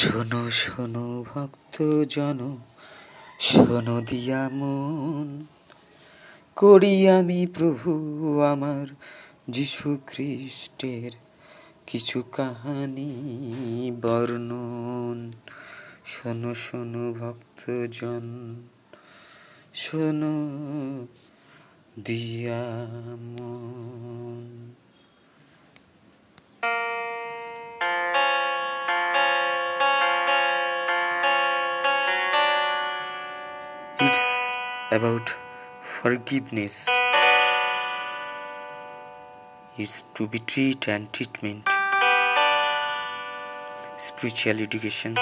শোনো শোনো ভক্ত জন শোনো দিয়া মন করি আমি প্রভু আমার যিশু খ্রিস্টের কিছু কাহানি বর্ণন। শোনো শোনো ভক্তজন, শোনো দিয়া মন। About forgiveness. It's to be treat and treatment. Spiritual education.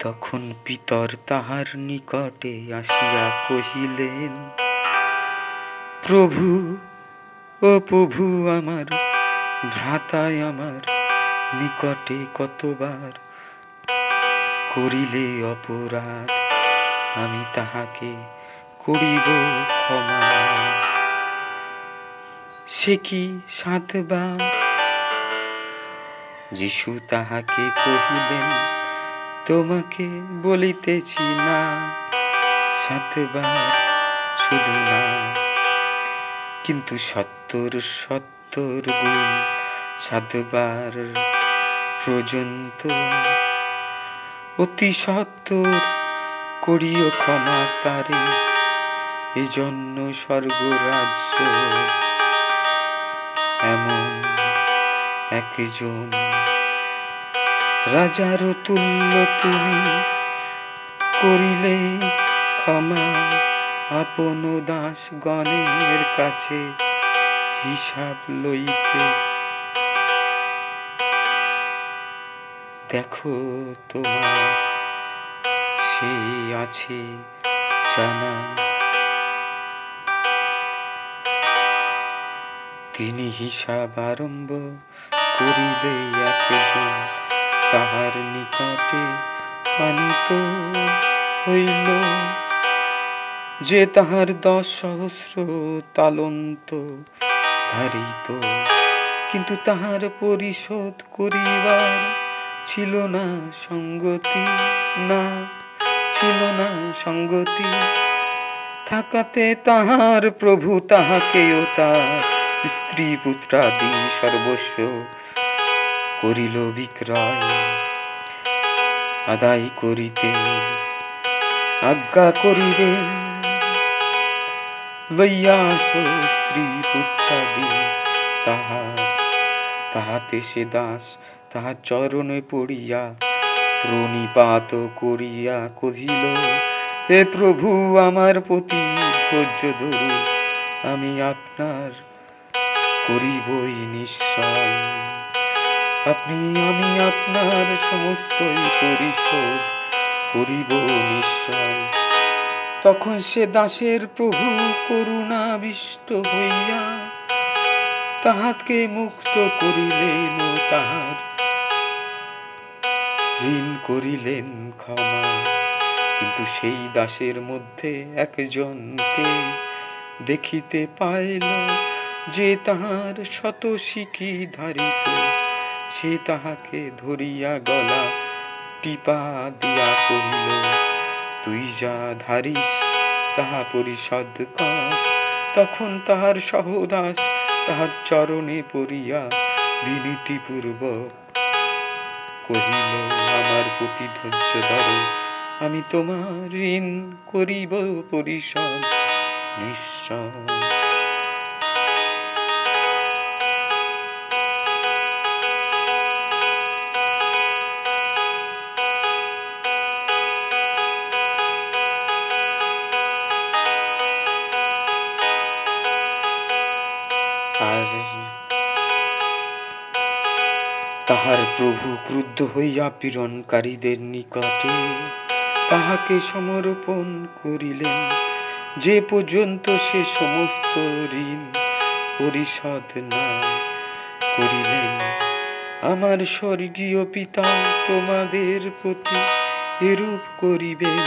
তখন পিতর তাহার নিকটে আসিয়া কহিলেন প্রভু ও প্রভু আমার ভ্রাতায় আমার নিকটে কতবার করিলে অপরাধ আমি তাহাকে করিব ক্ষমা। সে কি সাতবার? যিশু তাহাকে কহিলেন, তোমাকে বলিতেছি না, সাতবার শুধু না। কিন্তু সত্তর সত্তর গুণ সাতবার পর্যন্ত অতি সত্তর করিও ক্ষমা তারে এজন্য স্বর্গরাজ্য এমন একজন। রাজার তুল্য তুমি করিলে ক্ষমা, আপন দাস গণের কাছে হিসাব লইতে। দেখো তোমার সেই আছে জানা তিনি হিসাব আরম্ভ করিলে তাহার নিকটে আনিত হইল। যে তাহার দশ সহস্র তালন্ত ধারিত, কিন্তু তাহার পরিশোধ করিবার ছিল না, সঙ্গতি না। ছিল না সঙ্গতি। থাকাতে তাহার প্রভু তাহাকেও তার স্ত্রী পুত্রাদি সর্বস্ব করিল বিক্রয়। আদায় করিতে আজ্ঞা করিবে। লইয়া স্ত্রী পুত্রাদি তাহার তাহাতে সে দাস, তাহার চরণে পড়িয়া প্রণিপাত করিয়া কহিল, হে প্রভু, আমার প্রতি ধৈর্য ধরু। আমি আপনার করিবই নিশ্চয়। আপনি, আমি আপনার সমস্তই পরিশোধ করিব নিশ্চয় তখন সে দাসের প্রভু করুণাবিষ্ট হইয়া তাহাকে মুক্ত করিলেন তাহার ঋণ করিলেন ক্ষমা। কিন্তু সেই দাসের মধ্যে একজনকে দেখিতে পাইল যে তাহার শত শিখি ধারিত, সে তাহাকে ধরিয়া গলা টিপা দিয়া কহিল, তুই যা ধারিস, তাহা পরিশোধ কর। তখন তাহার সহদাস তাহার চরণে পড়িয়া বিনীতিপূর্বক কহিল আমার প্রতি ধৈর্য ধর আমি তোমার ঋণ করিব পরিশোধ নিশ্চয়। আর তাহার প্রভু ক্রুদ্ধ হইয়া পীড়নকারীদের নিকটে তাহাকে সমর্পণ করিলেন। যে পর্যন্ত সে সমস্ত ঋণ পরিশোধ না করিলেন, আমার স্বর্গীয় পিতা তোমাদের প্রতি এরূপ করিবেন।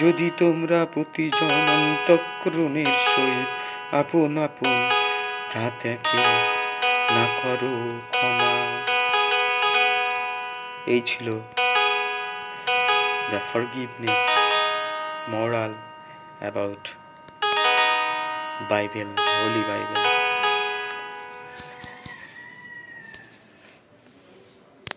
যদি তোমরা প্রতিজন অন্তঃকরণের সহিত আপন আপন ভ্রাতাকে না করো ক্ষমা। এই ছিল the forgiveness moral about Bible holy Bible